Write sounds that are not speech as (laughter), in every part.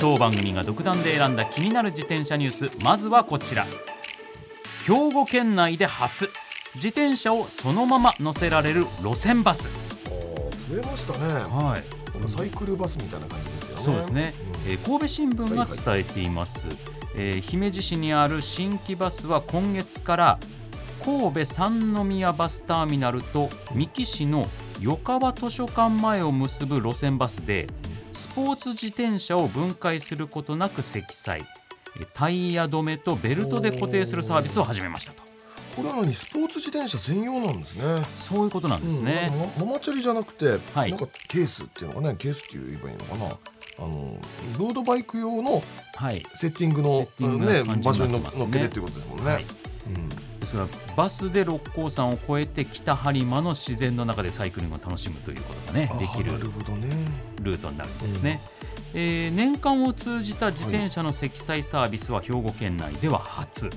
当番組が独断で選んだ気になる自転車ニュース。まずはこちら。兵庫県内で初。自転車をそのまま乗せられる路線バス。増えましたね。はい。サイクルバスみたいな感じですよね。そうですね、えー神戸新聞が伝えています、えー姫路市にある新規バスは今月から神戸三宮バスターミナルと三木市の与川図書館前を結ぶ路線バスでスポーツ自転車を分解することなく積載。えータイヤ止めとベルトで固定するサービスを始めましたと。これは何スポーツ自転車専用なんですね。そういうことなんですね、うんママチャリじゃなくて、はい。なんかケースっていうのかねケースって言えばいいのかな。あのロードバイク用のはい。セッティングのセッティングなね。場所に乗っけてっていうことですもんね、はい。うんですからバスで六甲山を越えて北播磨の自然の中でサイクリングを楽しむということがねできるルートになるんですね、えー年間を通じた自転車の積載サービスは兵庫県内では初。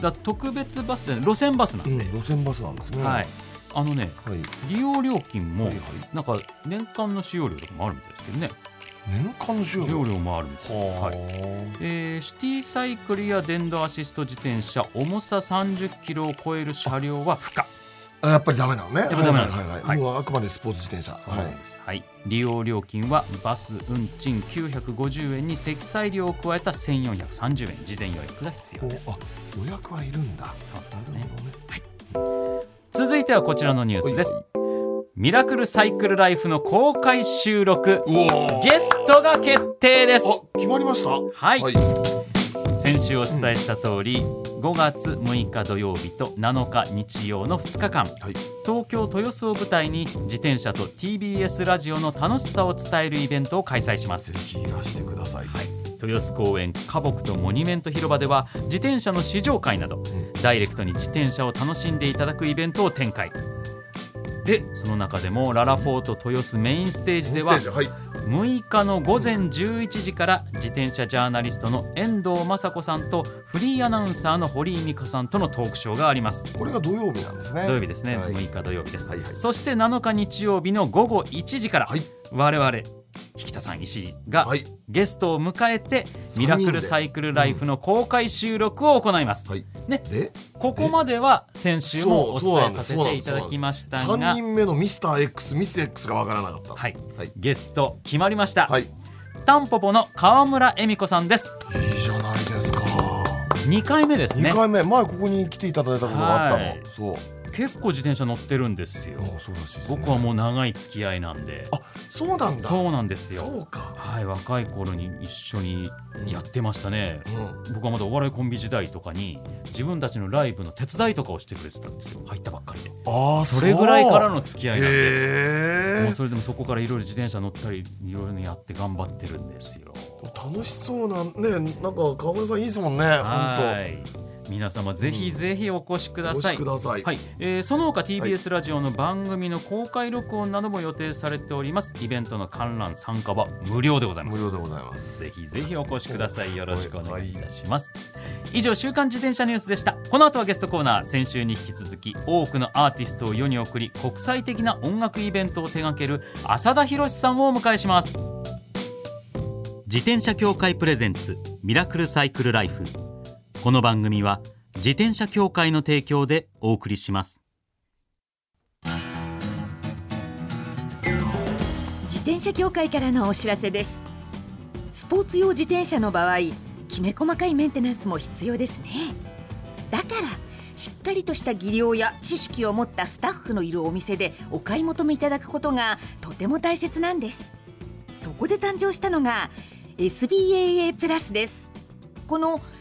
だ特別バスで路線バスなんで、うん、路線バスなんですね。はい、あのねはい。利用料金もはいはい。なんか年間の使用料とかもあるみたいですけどね年間の使使用用料料もあるみたい。です、はい。はえーシティサイクルや電動アシスト自転車重さ30キロを超える車両は不可。あやっぱりダメなのね。やっぱダメなんです。はいはいはいあくまでスポーツ自転車。そうなんです、はい。利用料金はバス運賃950円に積載料を加えた1430円。事前予約が必要はい、です。おあ予約はいるんだ。そうでなるすねほどね。続いてはこちらのニュースです。はいミラクルサイクルライフの公開収録。ゲストが決定です。あ決まりました？ははい。はい、先週お伝えした通り、5月6日土曜日と7日日曜の2日間。はい。東京豊洲を舞台に自転車と TBS ラジオの楽しさを伝えるイベントを開催します。ぜひいらしてください、はい、豊洲公園花木とモニュメント広場では自転車の試乗会など、ダイレクトに自転車を楽しんでいただくイベントを展開でその中でもララポート豊洲メインステージではステージはい。6日の午前11時から自転車ジャーナリストの遠藤雅子さんとフリーアナウンサーの堀井美香さんとのトークショーがあります。これが土曜日なんですね。土曜日ですね、はい。6日土曜日です、はいはい。そして7日日曜日の午後1時から、はい。我々引田さん石井がはい。ゲストを迎えて、ミラクルサイクルライフの公開収録を行います、はい。ね。でここまでは先週もお伝えさせていただきましたが。3人目のミスター X ミス X がわからなかった。はい、はい。ゲスト決まりました、はい。タンポポの川村恵美子さんです。いいじゃないですか。2回目ですね。2回目。前ここに来ていただいたことがあったの、はい。そう結構自転車乗ってるんですよ。ね。僕はもう長い付き合いなんで。あそうなんだ。そうなんですよ。そうか。はい若い頃に一緒にやってましたね、うん。僕はまだお笑いコンビ時代とかに自分たちのライブの手伝いとかをしてくれてたんですよ。入ったばっかりで。ああそれぐらいからの付き合いなんで。もうそれでもそこからいろいろ自転車乗ったりいろいろやって頑張ってるんですよ。楽しそうなねなんか川村さんいいですもんね本はい皆様ぜひぜひお越しください、しください。はい、えーその他 TBS ラジオの番組の公開録音なども予定されております。イベントの観覧参加は無料でございます。無料でございます。ぜひぜひお越しください。よろしくお願いいたします。以上週刊自転車ニュースでした。この後はゲストコーナー先週に引き続き多くのアーティストを世に送り国際的な音楽イベントを手掛ける浅田博さんをお迎えします。自転車協会プレゼンツミラクルサイクルライフこの番組は自転車協会の提供でお送りします。自転車協会からのお知らせです。スポーツ用自転車の場合きめ細かいメンテナンスも必要ですね。だからしっかりとした技量や知識を持ったスタッフのいるお店でお買い求めいただくことがとても大切なんです。そこで誕生したのが SBAA プラスです。この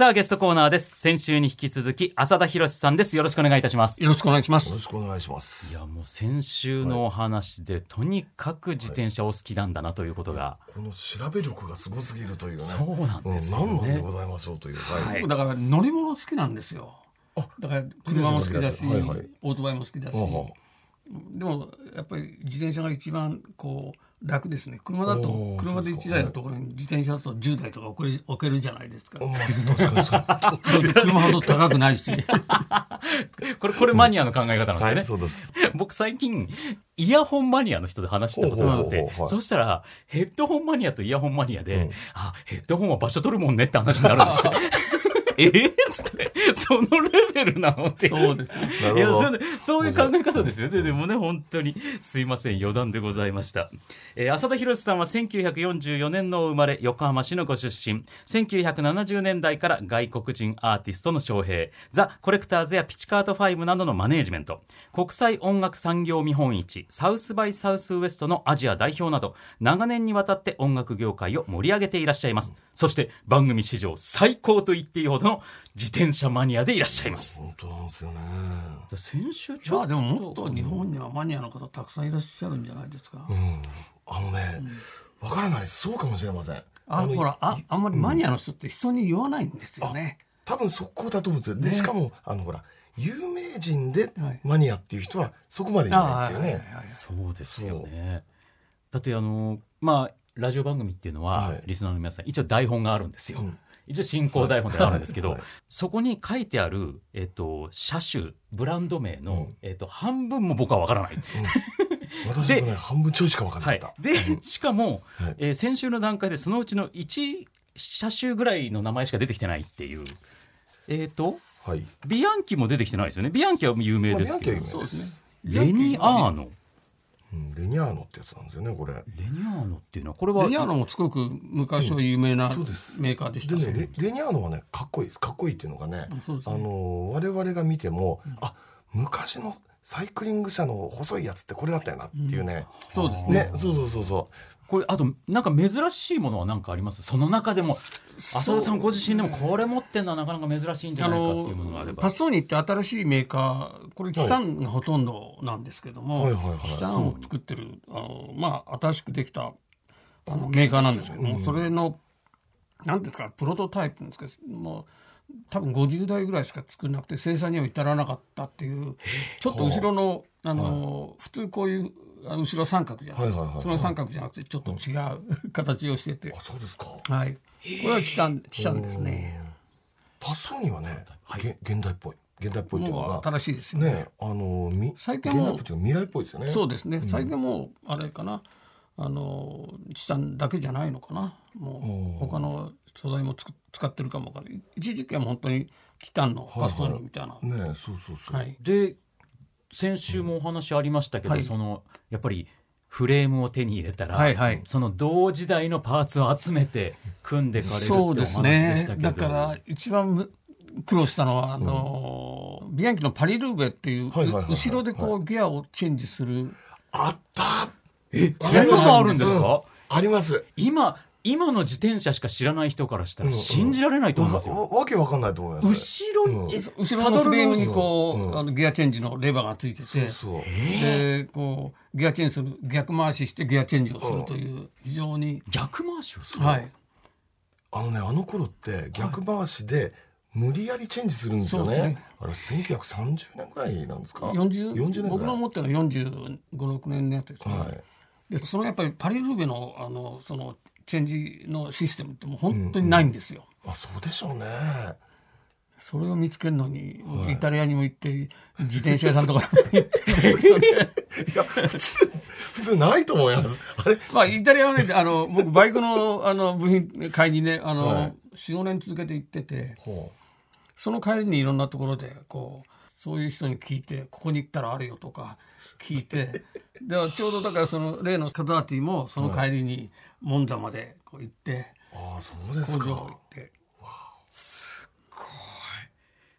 さあゲストコーナーです。先週に引き続き浅田博さんです。よろしくお願いいたします。よろしくお願いします。よろしくお願いします。いやもう先週のお話で、とにかく自転車お好きなんだなということが、この調べ力がすごすぎるというね。そうなんですようん、何なんでねございましょうという。はい。だから乗り物好きなんですよ。だから車も好きだし、はいはい。オートバイも好きだし、でもやっぱり自転車が一番こう楽ですね。車だと車で1台のところに自転車だと10台とか置ける置けるじゃないですか、車ほど高くないし。(laughs) これこれマニアの考え方なんですよね、はいそうです。僕最近イヤホンマニアの人で話したことがあってほうそうしたらヘッドホンマニアとイヤホンマニアで、あヘッドホンは場所取るもんねって話になるんですってえー、っつってそのレベルなのってそうですねなるほどいやそうそういう考え方ですよね。でもね、本当にすいません、余談でございました。えー浅田博さんは1944年の生まれ、横浜市のご出身。1970年代から外国人アーティストの招聘、ザ・コレクターズやピチカート5などのマネージメント、国際音楽産業見本市、サウスバイサウスウエストのアジア代表など、長年にわたって音楽業界を盛り上げていらっしゃいます。そして番組史上最高と言っていいほどの自転車マニアでいらっしゃいます。本当なんですよね。先週ちょっと。まあでももっと日本にはマニアの方たくさんいらっしゃるんじゃないですか、うん。あのねわからない。そうかもしれません。のあほらああんまりマニアの人って人に言わないんですよね、多分速攻だと思うんですよ。でしかもあのほら有名人ではい。マニアっていう人はそこまでいないっていうね。そうですよね。だってあのまあラジオ番組っていうのは、はい。リスナーの皆さん一応台本があるんですよ。うん。一応進行台本ってあるんですけど、はい。そこに書いてある、えっと、車種ブランド名の、うん。えっと、半分も僕は分からない。私もね半分ちょいしか分からはないかった、でしかも、はい。えー先週の段階でそのうちの1車種ぐらいの名前しか出てきてないっていう。えっ、とはい。ビアンキも出てきてないですよね。ビアンキは有名ですけど、まあビアンキは有名そうですね。レニアーノうんレニャーノってやつなんですよねこれ。レニアーノっていうのはこれはレニアーノもすごく昔は有名なメーカーでしたでねレレニャーノはねかっこいいです。かっこいいっていうのがねねあの我々が見ても、あ昔のサイクリング車の細いやつってこれだったよなっていうね、そうですねねそうそうそうそこれあとなんか珍しいものは何かあります？その中でも。浅田さんご自身でもこれ持ってんのはなかなか珍しいんじゃあないかってのいうものがあれば。パッソーニって新しいメーカーこれキサンがほとんどなんですけども、はいはいはい。キサンを作ってるあのまあ新しくできたメーカーなんですけども、それのなんですかプロトタイプなんですけどもう多分50台ぐらいしか作れなくて生産には至らなかったっていうちょっと後ろのあの、普通こういうあ後ろ三角じゃないですか、はいはいはい。その三角じゃなくてちょっと違う形をしてて。うあそうですか。はい。これはキサンキサンですね。パソニーはね、げ現代っぽい。現代っぽいっていうのがもう新しいですよね。ねあのみ最近はも未来っぽいですよね。そうですね、最近もうあれかな。あのチタンだけじゃないのかな。もう他の素材もつく使ってるかもわかんない。一時期は本当にチタンのパストニーみたいな、はいねそうそうそう、で先週もお話ありましたけど、はい。そのやっぱりフレームを手に入れたら、はいはい。その同時代のパーツを集めて組んでかれるっておそうで話ですしたねけど。だから一番む苦労したのはあの、ビアンキのパリルーベっていう、はいはい後ろでこうギアをチェンジする。あった。えそんなのあるんですか、あります。今今の自転車しか知らない人からしたら信じられないと思いますよ、わわけわかんないと思います。後ろに、え後ろのフレームにサドルのこう、うん。あのギアチェンジのレバーがついててそうでこうギアチェンジする逆回ししてギアチェンジをするという非常に、逆回しをする、はい。あのねあの頃って逆回しで無理やりチェンジするんですよね,、ね。あれ1930年ぐらいなんですか？40 40年僕ぐらい。の持ってるのは4 5 6年のやつですね、はい。でそのやっぱりパリルーベのあのそのチェンジのシステムってもう本当にないんですよ、あそうでしょうね。それを見つけるのに、イタリアにも行って自転車屋さんとか行って (laughs) いや普通普通ないと思います。あれ？まあイタリアはねあの僕バイクのあの部品買いにねあの、はい。45年続けて行ってて。ほその帰りにいろんなところでこうそういう人に聞いてここに行ったらあるよとか聞いて。でちょうどだからその例のカザーティもその帰りにモンザまでこう行ってうああそうです工場か行って。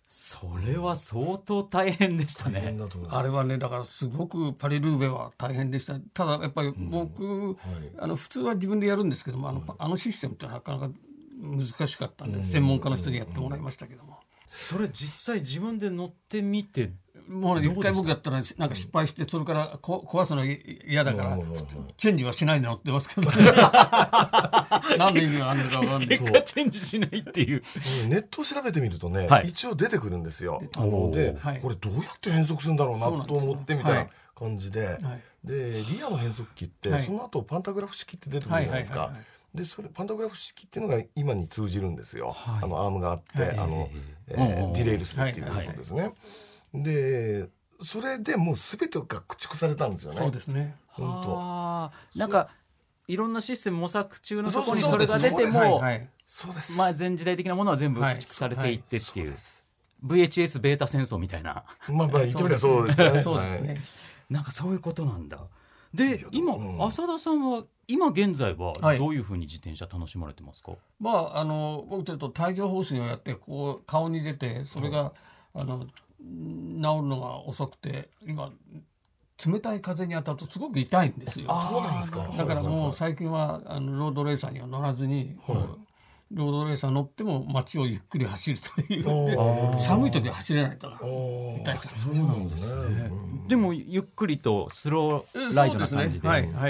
それは相当大変でしたね。大変だと思います。あれはねだからすごくパリルーベは大変でした。ただやっぱり僕、あの普通は自分でやるんですけどもあの,、あのシステムってなかなか難しかったんで、専門家の人にやってもらいましたけども。それ実際自分で乗ってみてもうね一回僕やったらなんか失敗してそれからこ壊すの嫌だからチェンジはしないで乗ってますけど。(laughs) 何の意味があるのか分かんない。結果チェンジしないっていう。ネットを調べてみるとね、はい。一応出てくるんですよ。あので、はい。これどうやって変速するんだろうなと思ってみたいはない。感じで、はい。でリアの変速機って、はい。その後パンタグラフ式って出てくるじゃないですか。でそれパンタグラフ式っていうのが今に通じるんですよ。はい。あのアームがあって、はい。あの、えディレイルするっていうことですね。でそれでもう全てが駆逐されたんですよね。そうですね。本当。なんかいろんなシステム模索中のところにそれが出てもはいそうです。まあ前時代的なものは全部はい駆逐されていってっていう。VHS ベータ戦争みたいな。まあまあ言ってみればそうですね。そうですはい。ねなんかそういうことなんだで今うん。浅田さんは今現在ははい。どういうふうに自転車楽しまれてますか、まああの僕ちょっと帯状疱疹をやってこう顔に出てそれが、あの治るのが遅くて今冷たい風に当たるとすごく痛いんですよ。そうなんですか。だからもう最近はあのロードレーサーには乗らずに、ロードレーサー乗っても街をゆっくり走るという。寒い時は走れないから。痛いから。そうなんですね。でもゆっくりとスローライドな感じで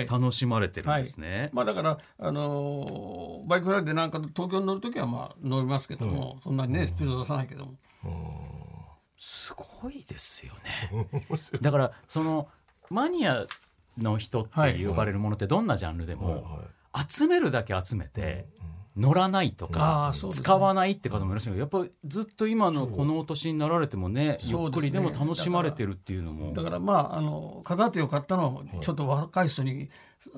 楽しまれてるんですね。まあだから、あのーバイクライドでなんか東京に乗る時はまあ乗りますけども、そんなにねスピード出さないけども、すごいですよね。だからそのマニアの人って呼ばれるものってどんなジャンルでも集めるだけ集めて乗らないとあかね。使わないって方もいらっしゃる。けどやっぱりずっと今のこのお年になられてもねゆっくりでも楽しまれてるっていうのも。だからまああのカザーテを買ったのはちょっと若い人に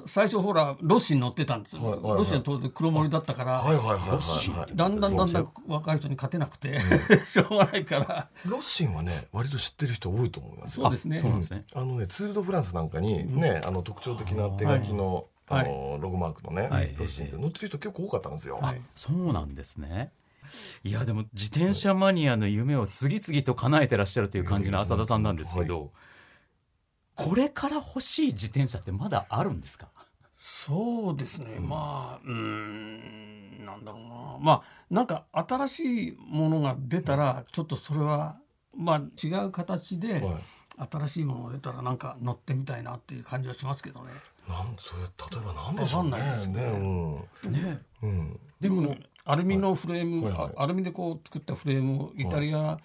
最初ほらロッシーに乗ってたんですよ、はいはいはい。ロッシーは当然黒森だったから、はいはいはいはいはい。だんだんだんだん若い人に勝てなくて、(laughs) しょうがないから。ロッシンはね割と知ってる人多いと思いますよ。そうですね。そうなんですね。あのねツール・ド・フランスなんかにね、あの特徴的な手書きの、はいあのロゴマークのね、はい。ロッシンって乗ってる人結構多かったんですよ。はいそうなんですね。いやでも自転車マニアの夢を次々と叶えてらっしゃるという感じの浅田さんなんですけど、これから欲しい自転車ってまだあるんですか？そうですね、まあうーんなんだろうな。まあなんか新しいものが出たらちょっとそれはまあ違う形ではい新しいものが出たらなんか乗ってみたいなっていう感じはしますけどね。なんそれ例えばなんでしょうね。わかんないですけど。ねねうん。うん。でもアルミのフレーム、はい。はいあアルミでこう作ったフレームをイタリア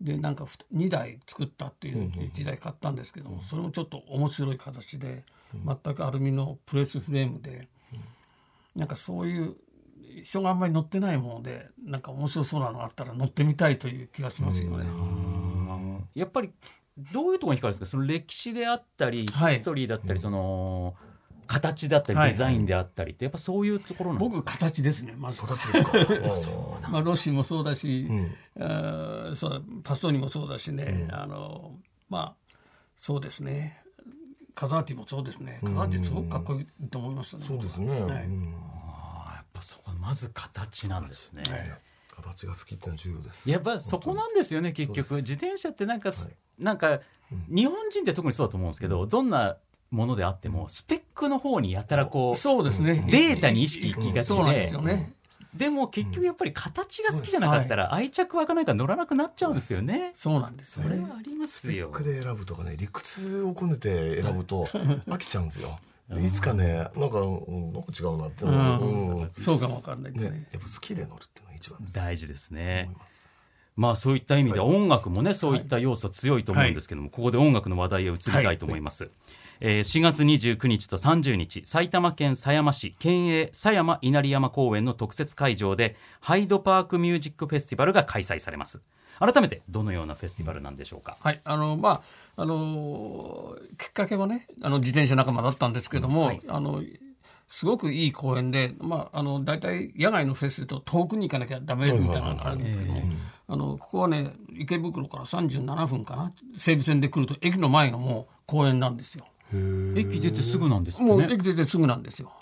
でなんか2台作ったっていう1台買ったんですけども、それもちょっと面白い形で、全くアルミのプレスフレームで、なんかそういう人があんまり乗ってないものでなんか面白そうなのがあったら乗ってみたいという気がしますよね。やっぱりどういうところに惹かれるんですか？その歴史であったり、はい。ヒストリーだったりその形だったりはい。デザインであったりってやっぱそういうところなんです僕形ですねまず、形ですか？(laughs) まあ、ロッシーもそうだし、ん。あーそうパストーニもそうだしね、あのまあそうですね。カザーティもそうですね。カザーティすごくかっこいいと思いましたね。そうですね。はい。うんやっぱそこまず形なんですね。はい形が好きっていうのは重要です。やっぱそこなんですよね結局自転車ってなんかす、なんか日本人って特にそうだと思うんですけどどんなものであってもスペックの方にやたらこうそうですね。データに意識いきがちでですよね。でも結局やっぱり形が好きじゃなかったら愛着湧かないから乗らなくなっちゃうんですよね。そうなんですそよね。れはありますよ。服で選ぶとかね理屈をこねて選ぶと飽きちゃうんですよ。いつかねなんか、うん、なんか違うなって、う。ん。うん。そうかもわかんないですね。ね。やっぱ好きで乗るっていうのが一番。大事ですね。まあそういった意味では音楽もね、そういった要素強いと思うんですけども、ここで音楽の話題へ移りたいと思い。ます。えー4月29日と30日埼玉県狭山市県営狭山稲荷山公園の特設会場でハイドパークミュージックフェスティバルが開催されます。改めてどのようなフェスティバルなんでしょうか、はい、あのまああのきっかけはねあの自転車仲間だったんですけども、あのすごくいい公園で、まあ、あの大体野外のフェスだと遠くに行かなきゃダメみたいなのがあるんですけども、あのここはね池袋から37分かな西武線で来ると駅の前がもう公園なんですよ。駅出てすぐなんですもうね駅出てすぐなんですよ。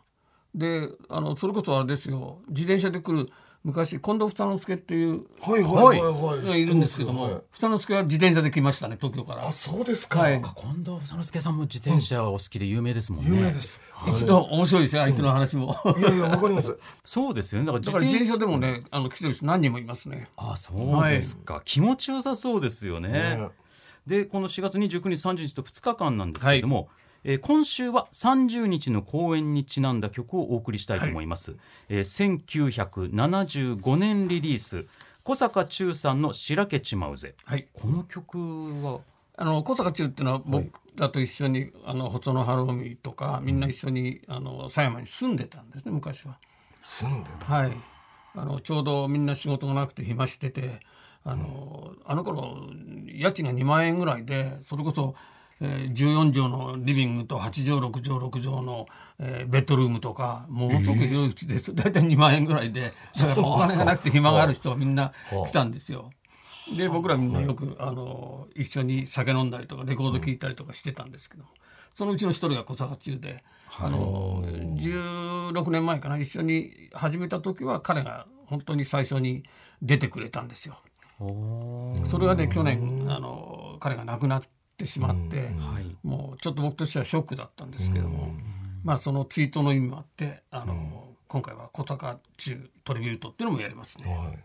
であのそれこそあれですよ。自転車で来る昔近藤二之助っていうはいはいはいはい。い。るんですけども、はい。二之助は自転車で来ましたね東京から。あ。そうですか、はい。近藤佐之助さんも自転車お好きで有名ですもんね。有名です、一度面白いですよ相手の話も。いやいやわかります。そうですよね。だから自だから自転車でもねあの来てる人何人もいますね。あそうですか、気持ちよさそうですよね。ね。でこの4月29日30日と2日間なんですけれども、えー今週は30日の公演にちなんだ曲をお送りしたいと思います、えー1975年リリース。小坂忠さんの「しらけちまうぜ。はい」この曲は？あの小坂忠っていうのは僕らと一緒に、あの細野晴臣とかみんな一緒にあの狭山に住んでたんですね昔は。住んでるはい。あのちょうどみんな仕事がなくて暇しててあの,、あの頃家賃が2万円ぐらいでそれこそ、えー、14畳のリビングと8畳6畳6畳の、えーベッドルームとかものすごく広い家で、大体2万円ぐらいでだからお金がなくて暇がある人はみんな来たんですよ。で僕らみんなよくあの一緒に酒飲んだりとかレコード聴いたりとかしてたんですけど、そのうちの一人が小坂忠で、あの16年前かな一緒に始めた時は彼が本当に最初に出てくれたんですよ。それがね去年あの彼が亡くなってしまって、もうちょっと僕としてはショックだったんですけども、まあそのツイートの意味もあってあの、今回は小坂忠トリビュートっていうのもやりますね。はい。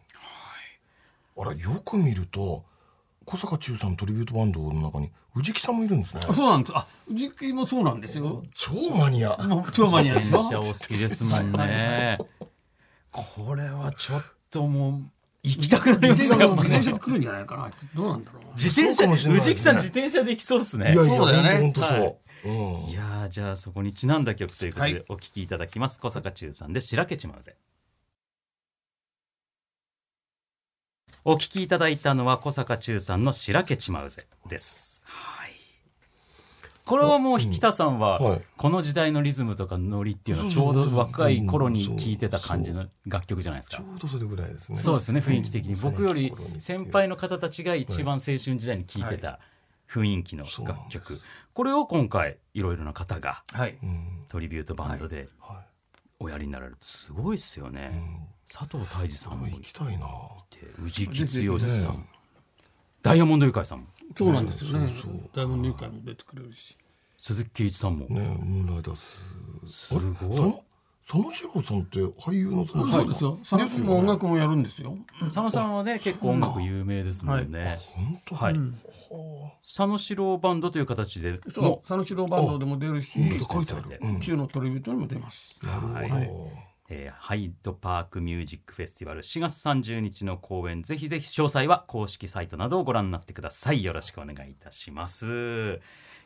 あらよく見ると小坂忠さんのトリビュートバンドの中に藤木さんもいるんですね。あそうなんです。あ、藤木もそうなんですよ。超マニア。超マニアですよ。電車お好きですもんね。これはちょっともう行きたくなりま自すね自転車で来るんじゃないかな。どうなんだろう。な。自転車そうかもしれないで藤木さん自転車で行きそうですね。いやいやそうだよね。本当そう、はい。うん。いやーじゃあそこにちなんだ曲ということはい。でお聴きいただきます、小坂忠さんで「しらけちまうぜ」お聴きいただいたのは小坂忠さんの「しらけちまうぜ」です。はいこれはもう引田さんははい。この時代のリズムとかノリっていうのはちょうど若い頃に聴いてた感じの楽曲じゃないですか。ちょ。うどそれぐらいですね。そうですね雰囲気的に。うん。僕より先輩の方たちが一番青春時代に聴いてた雰囲気の楽曲。これを今回いろいろな方がトリビュートバンドではおやりになられるとすごいですよね、佐藤泰治さんもい行きたいな。て宇治木剛さん、ねダイヤモンドユカイさんもそうなんですよね。そうそう。ダイヤモンドユカイも出てくれるし。鈴木圭一さんも、ねムーンライダース。すごい。佐野佐野史郎さんって俳優の佐野そうですよ。佐野君も音楽もやるんですよ。佐野さんはね結構音楽有名ですもんね、本当？はい、佐野史郎バンドという形でそうも。佐野史郎バンドでも出るし、書いてある、うん、中のトリビュートにも出ます。なるほど、はいえーハイドパークミュージックフェスティバル。4月30日の公演。ぜひぜひ詳細は公式サイトなどをご覧になってください。よろしくお願いいたします。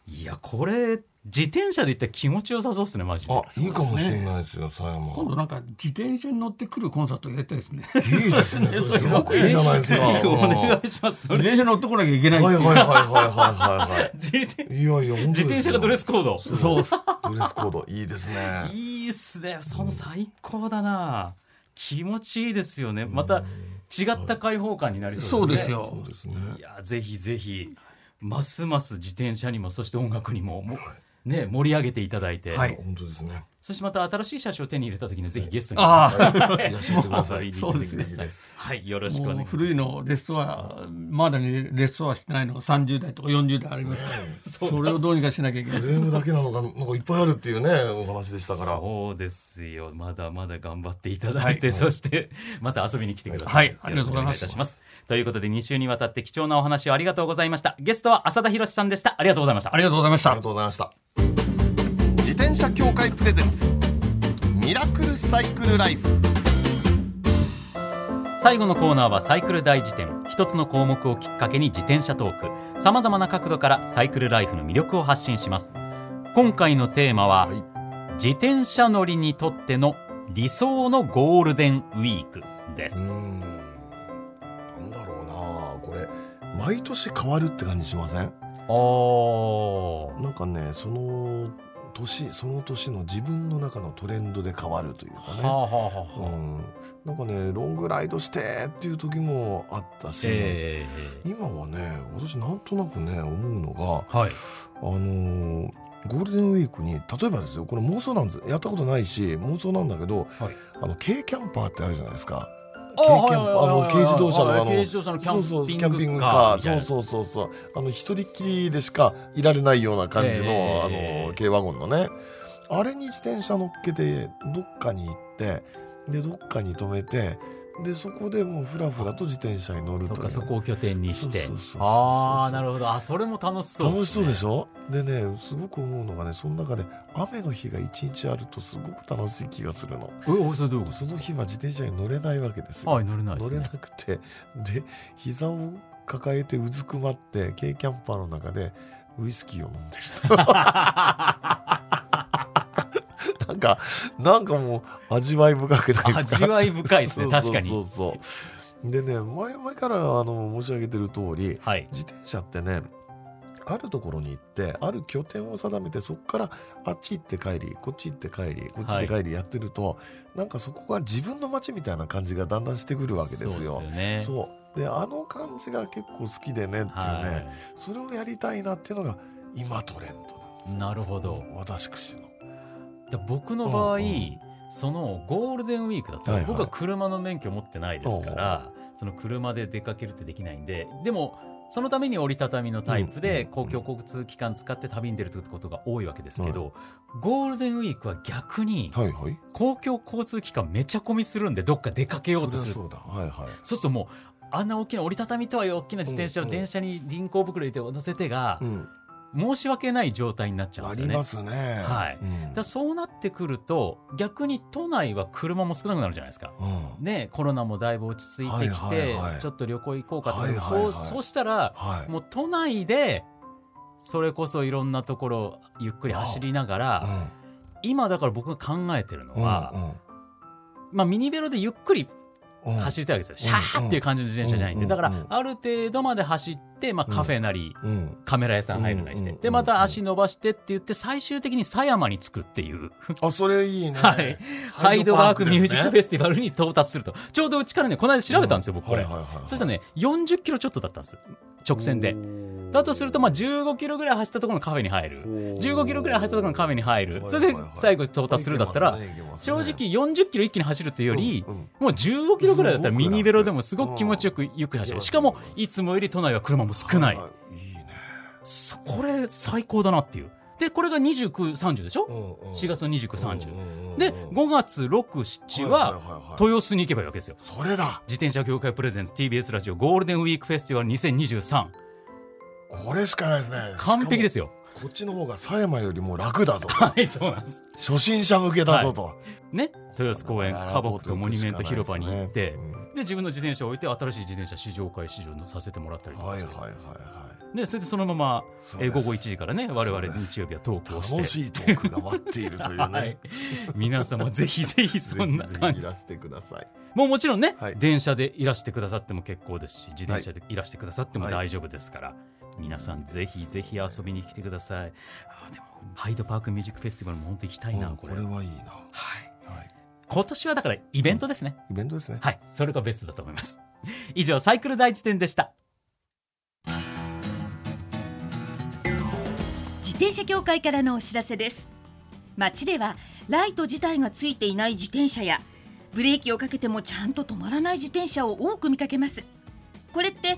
いやこれ自転車で行ったら気持ちよさそうですねマジで。あいいかもしれないですよ狭山。今度なんか自転車に乗ってくるコンサートやりたいですね。いいですね (laughs) すごくいいじゃないですか。お願はいしますそ自れ転車乗ってこなきゃいけない。はいはいはいはいは (laughs) 自転いいやいや自転車がドレススコード。そう。ドレスコードいいですね。いいっすね。その最高だな。気持ちいいですよね。また違った開放感になりそでねそううですすよそう。ですねいやぜひぜひ。ますます自転車にもそして音楽にももね盛り上げていただいて、はい。本当ですね。そしてまた新しい車種を手に入れた時にはぜひゲストにああ。(laughs) いらっしゃってください。遊びに来てくださいはい。よろしくお願もいうします。古いのレストアまだにレストアしてないのが30代とか40代ありますから。(laughs) それをどうにかしなきゃいけない。フレームだけなのがなんかいっぱいあるっていうねお話でしたから。そうですよ。まだまだ頑張っていただいて、そしてまた遊びに来てください、はい。ありがとうございます。ということで2週にわたって貴重なお話をありがとうございました。ゲストは浅田博さんでした。ありがとうございました。ありがとうございました。ありがとうございました。自転車協会プレゼンツミラクルサイクルライフ。最後のコーナーはサイクル大辞典。一つの項目をきっかけに自転車トーク。さまざまな角度からサイクルライフの魅力を発信します。今回のテーマは、はい。自転車乗りにとっての理想のゴールデンウィークでうす、ーん。なんだろうな。これ毎年変わるって感じしません？おー。なんかねその年その年の自分の中のトレンドで変わるというかね、はあはあうん、なんかねロングライドしてっていう時もあったし、え今はね私なんとなくね思うのがーはい。あのーゴールデンウィークに例えばですよこれ妄想なんです。やったことないし妄想なんだけど、はい。あの軽キャンパーってあるじゃないですか。あ軽キャンはいはいはいはいあの軽自動車のあの軽自動車のキャンピングカーそうそうそうそう。あの一人っきりでしかいられないような感じの、えーあの軽ワゴンのね。あれに自転車乗っけてどっかに行ってでどっかに止めてでそこでもうふらふらと自転車に乗るとかそこを拠点にして。ああなるほど。あそれも楽しそう楽しそうでしょ？ょでねすごく思うのがねその中で雨の日が一日あるとすごく楽しい気がするの。えおそれどういうこその日は自転車に乗れないわけですよ、とはい乗れないですね。乗れなくて。で膝を抱えてうずくまって軽キャンパーの中でウイスキーを飲んでる (laughs) なんかなんかもう味わい深くないですか？味わい深いですね。(laughs) 確かに。そうそうでね前々からあの申し上げてる通りはい。自転車ってねあるところに行ってある拠点を定めてそこからあっち行って帰りこっち行って帰りこっち行って帰りやってると、なんかそこが自分の街みたいな感じがだんだんしてくるわけですよ。そうでね。そう。であの感じが結構好きでねっていうね、はそれをやりたいなっていうのが今トレンドなんです。なるほど。私くの。で僕の場合、そのゴールデンウィークだと、はいはい僕は車の免許持ってないですから、その車で出かけるってできないんででもそのために折りたたみのタイプでうん公共交通機関使って旅に出るってことが多いわけですけど、ゴールデンウィークは逆に。公共交通機関めちゃ混みするんでどっか出かけようとするそうだ。はいはい。そうするともうあんな大きな折りたたみとはいえ大きな自転車を電車に輪行袋入れて乗せてがうん。申し訳ない状態になっちゃうんですよね。ありますね。はいうんだそうなってくると逆に都内は車も少なくなるじゃないですか。うんね、コロナもだいぶ落ち着いてきて、ちょっと旅行行こうかとか、はいはいはいそうそうしたらはい。もう都内でそれこそいろんなところをゆっくり走りながら、今だから僕が考えてるのは、うんまあ、ミニベロでゆっくりうんうん走りたいわけですよ、シャーっていう感じの自転車じゃないんで、うん。だからうん。ある程度まで走って、まあ、カフェなり、うん。カメラ屋さん入るなりして、うん。でまた足伸ばしてって言って最終的に狭山に着くっていう。あそれいいね。はい、ハイドワークミュージックフェェスティバルに到達すると。ちょうどうちからねこの間調べたんですよ、僕これ、そしたらね40キロちょっとだったんです。直線でだとするとまあ15キロぐらい走ったところのカフェに入る。15キロぐらい走ったところのカフェに入る。それで最後到達するだったら正直40キロ一気に走るっていうよりもう15キロぐらいだったらミニベロでもすごく気持ちよくゆっくり走れる。しかもいつもより都内は車も少ない。これ最高だなっていう。でこれが2930でしょ？うんうん4月の2930うんう。んうんで5月67はは豊洲に行けばいいわけですよ。それだ。自転車業界プレゼンツ TBS ラジオゴールデンウィークフェスティバル2023これしかないですね。完璧ですよ。こっちの方が狭山よりも楽だぞ。(laughs) はいそうなんです初心者向けだぞと。ね？豊洲公園花木とモニュメント広場に行ってうんで自分の自転車を置いて新しい自転車試乗会試乗させてもらったりとかしてはいはいはいはい。でそれでそのままえー午後1時からね我々日曜日はトークをして楽しいトークが待っているというはねい。皆様ぜひぜひそんな感じぜひいらしてください。もうもちろんね、はい電車でいらしてくださっても結構ですし自転車でいらしてくださっても大丈夫ですから、皆さんぜひぜひ遊びに来てください。あーでもハイドパークミュージックフェスティバルも本当行きたいな、うんこれこれはいいな。はい、はい。今年はだからイベントですね、イベントですね。はい。それがベストだと思います。以上サイクル第一点でした。自転車協会からのお知らせです。街ではライト自体がついていない自転車やブレーキをかけてもちゃんと止まらない自転車を多く見かけます。これって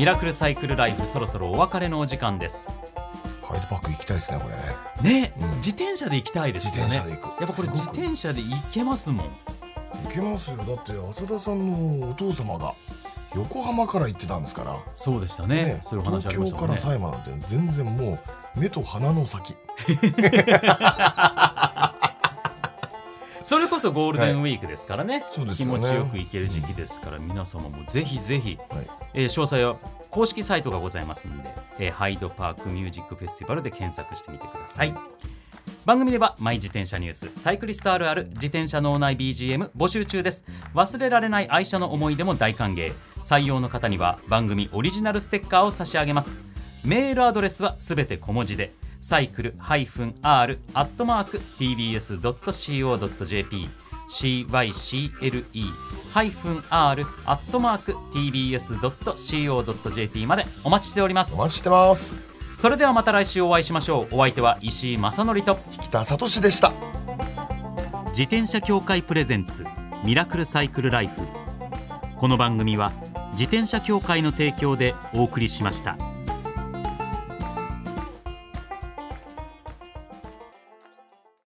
ミラクルサイクルライフそろそろお別れのお時間です。ハイドパーク行きたいですねこれね。ね、うん。自転車で行きたいですよね。自転車で行く。やっぱこれ自転車で行けますもん。行けますよ。だって浅田さんのお父様が横浜から行ってたんですから。そうでしたね。ね。そういうお話ありましたね。東京から狭山なんて全然もう目と鼻の先 (laughs) それこそゴールデンウィークですからね,、気そうですよね。持ちよく行ける時期ですから、皆様もぜひぜひ、はい。えー詳細は公式サイトがございますので、えーハイドパークミュージックフェスティバルで検索してみてください、番組ではマイ自転車ニュースサイクリストあるある自転車脳内 BGM 募集中です。忘れられない愛車の思い出も大歓迎。採用の方には番組オリジナルステッカーを差し上げます。メールアドレスはすべて小文字でサイクル -r アットマーク tbs.co.jp cycle-r アットマーク tbs.co.jp までお待ちしております。お待ちしてます。それではまた来週お会いしましょう。お相手は石井正則と。北里志でした自転車協会プレゼンツミラクルサイクルライフ。この番組は自転車協会の提供でお送りしました。